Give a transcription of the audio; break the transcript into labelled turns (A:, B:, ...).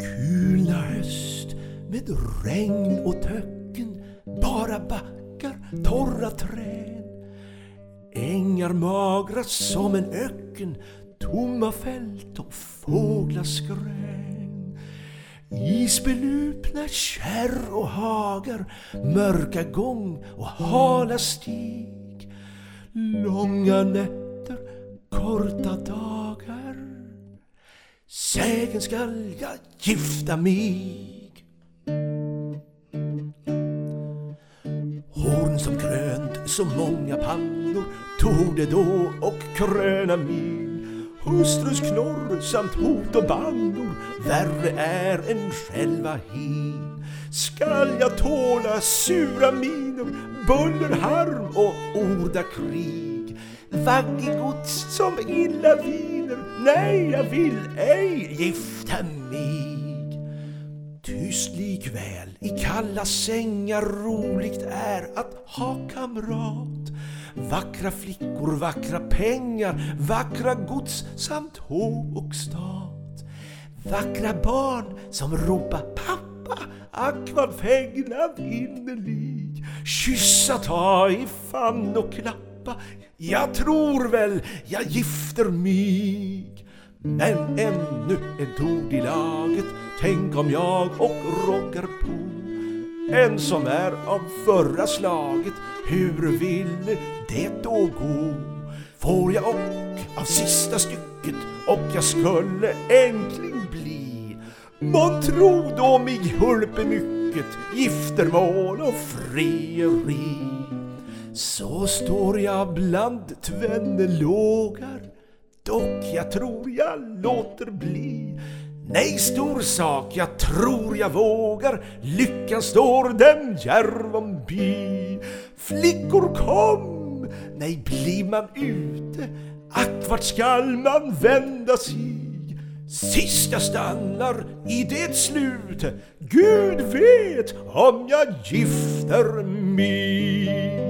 A: Kulna höst med regn och töcken Bara backar, torra träd. Ängar magra som en öken Tomma fält och fåglars skrän. Isbelupna kärr och hagar Mörka gång och hala stig. Långa nätter, Sägen skall jag gifta mig. Horn som krönt så många pannor torde då och kröna min. Hustrus knorr samt hot och bannor värre är än själva hin. Skall jag tåla sura miner, buller, harm och orda krig? Vaggegods som illa viner, nej jag vill ej gifta mig. Tyst likväl. I kalla sängar roligt är att ha kamrat. Vackra flickor, vackra pengar, vackra gods samt hov och stat. Vackra barn som ropar pappa, ack vad fägnad innerlig. Kyssa, ta i famn och klappa, jag tror väl jag gifter mig. Men ännu en tord i laget. Tänk om jag och Roger på En som är av förra slaget. Hur vill det då gå? Får jag och av sista stycket Och jag skulle äntligen bli. Man tro då mig hulpe mycket Giftermål och frieri. Så står jag bland tvenne lågar Dock jag tror jag låter bli. Nej, stor sak, jag tror jag vågar. Lyckan står dem djärvom bi. Flickor kom! Nej, blir man ute Ack, vart skall man vända sig? Sist jag stannar i det slut. Gud vet om jag gifter mig.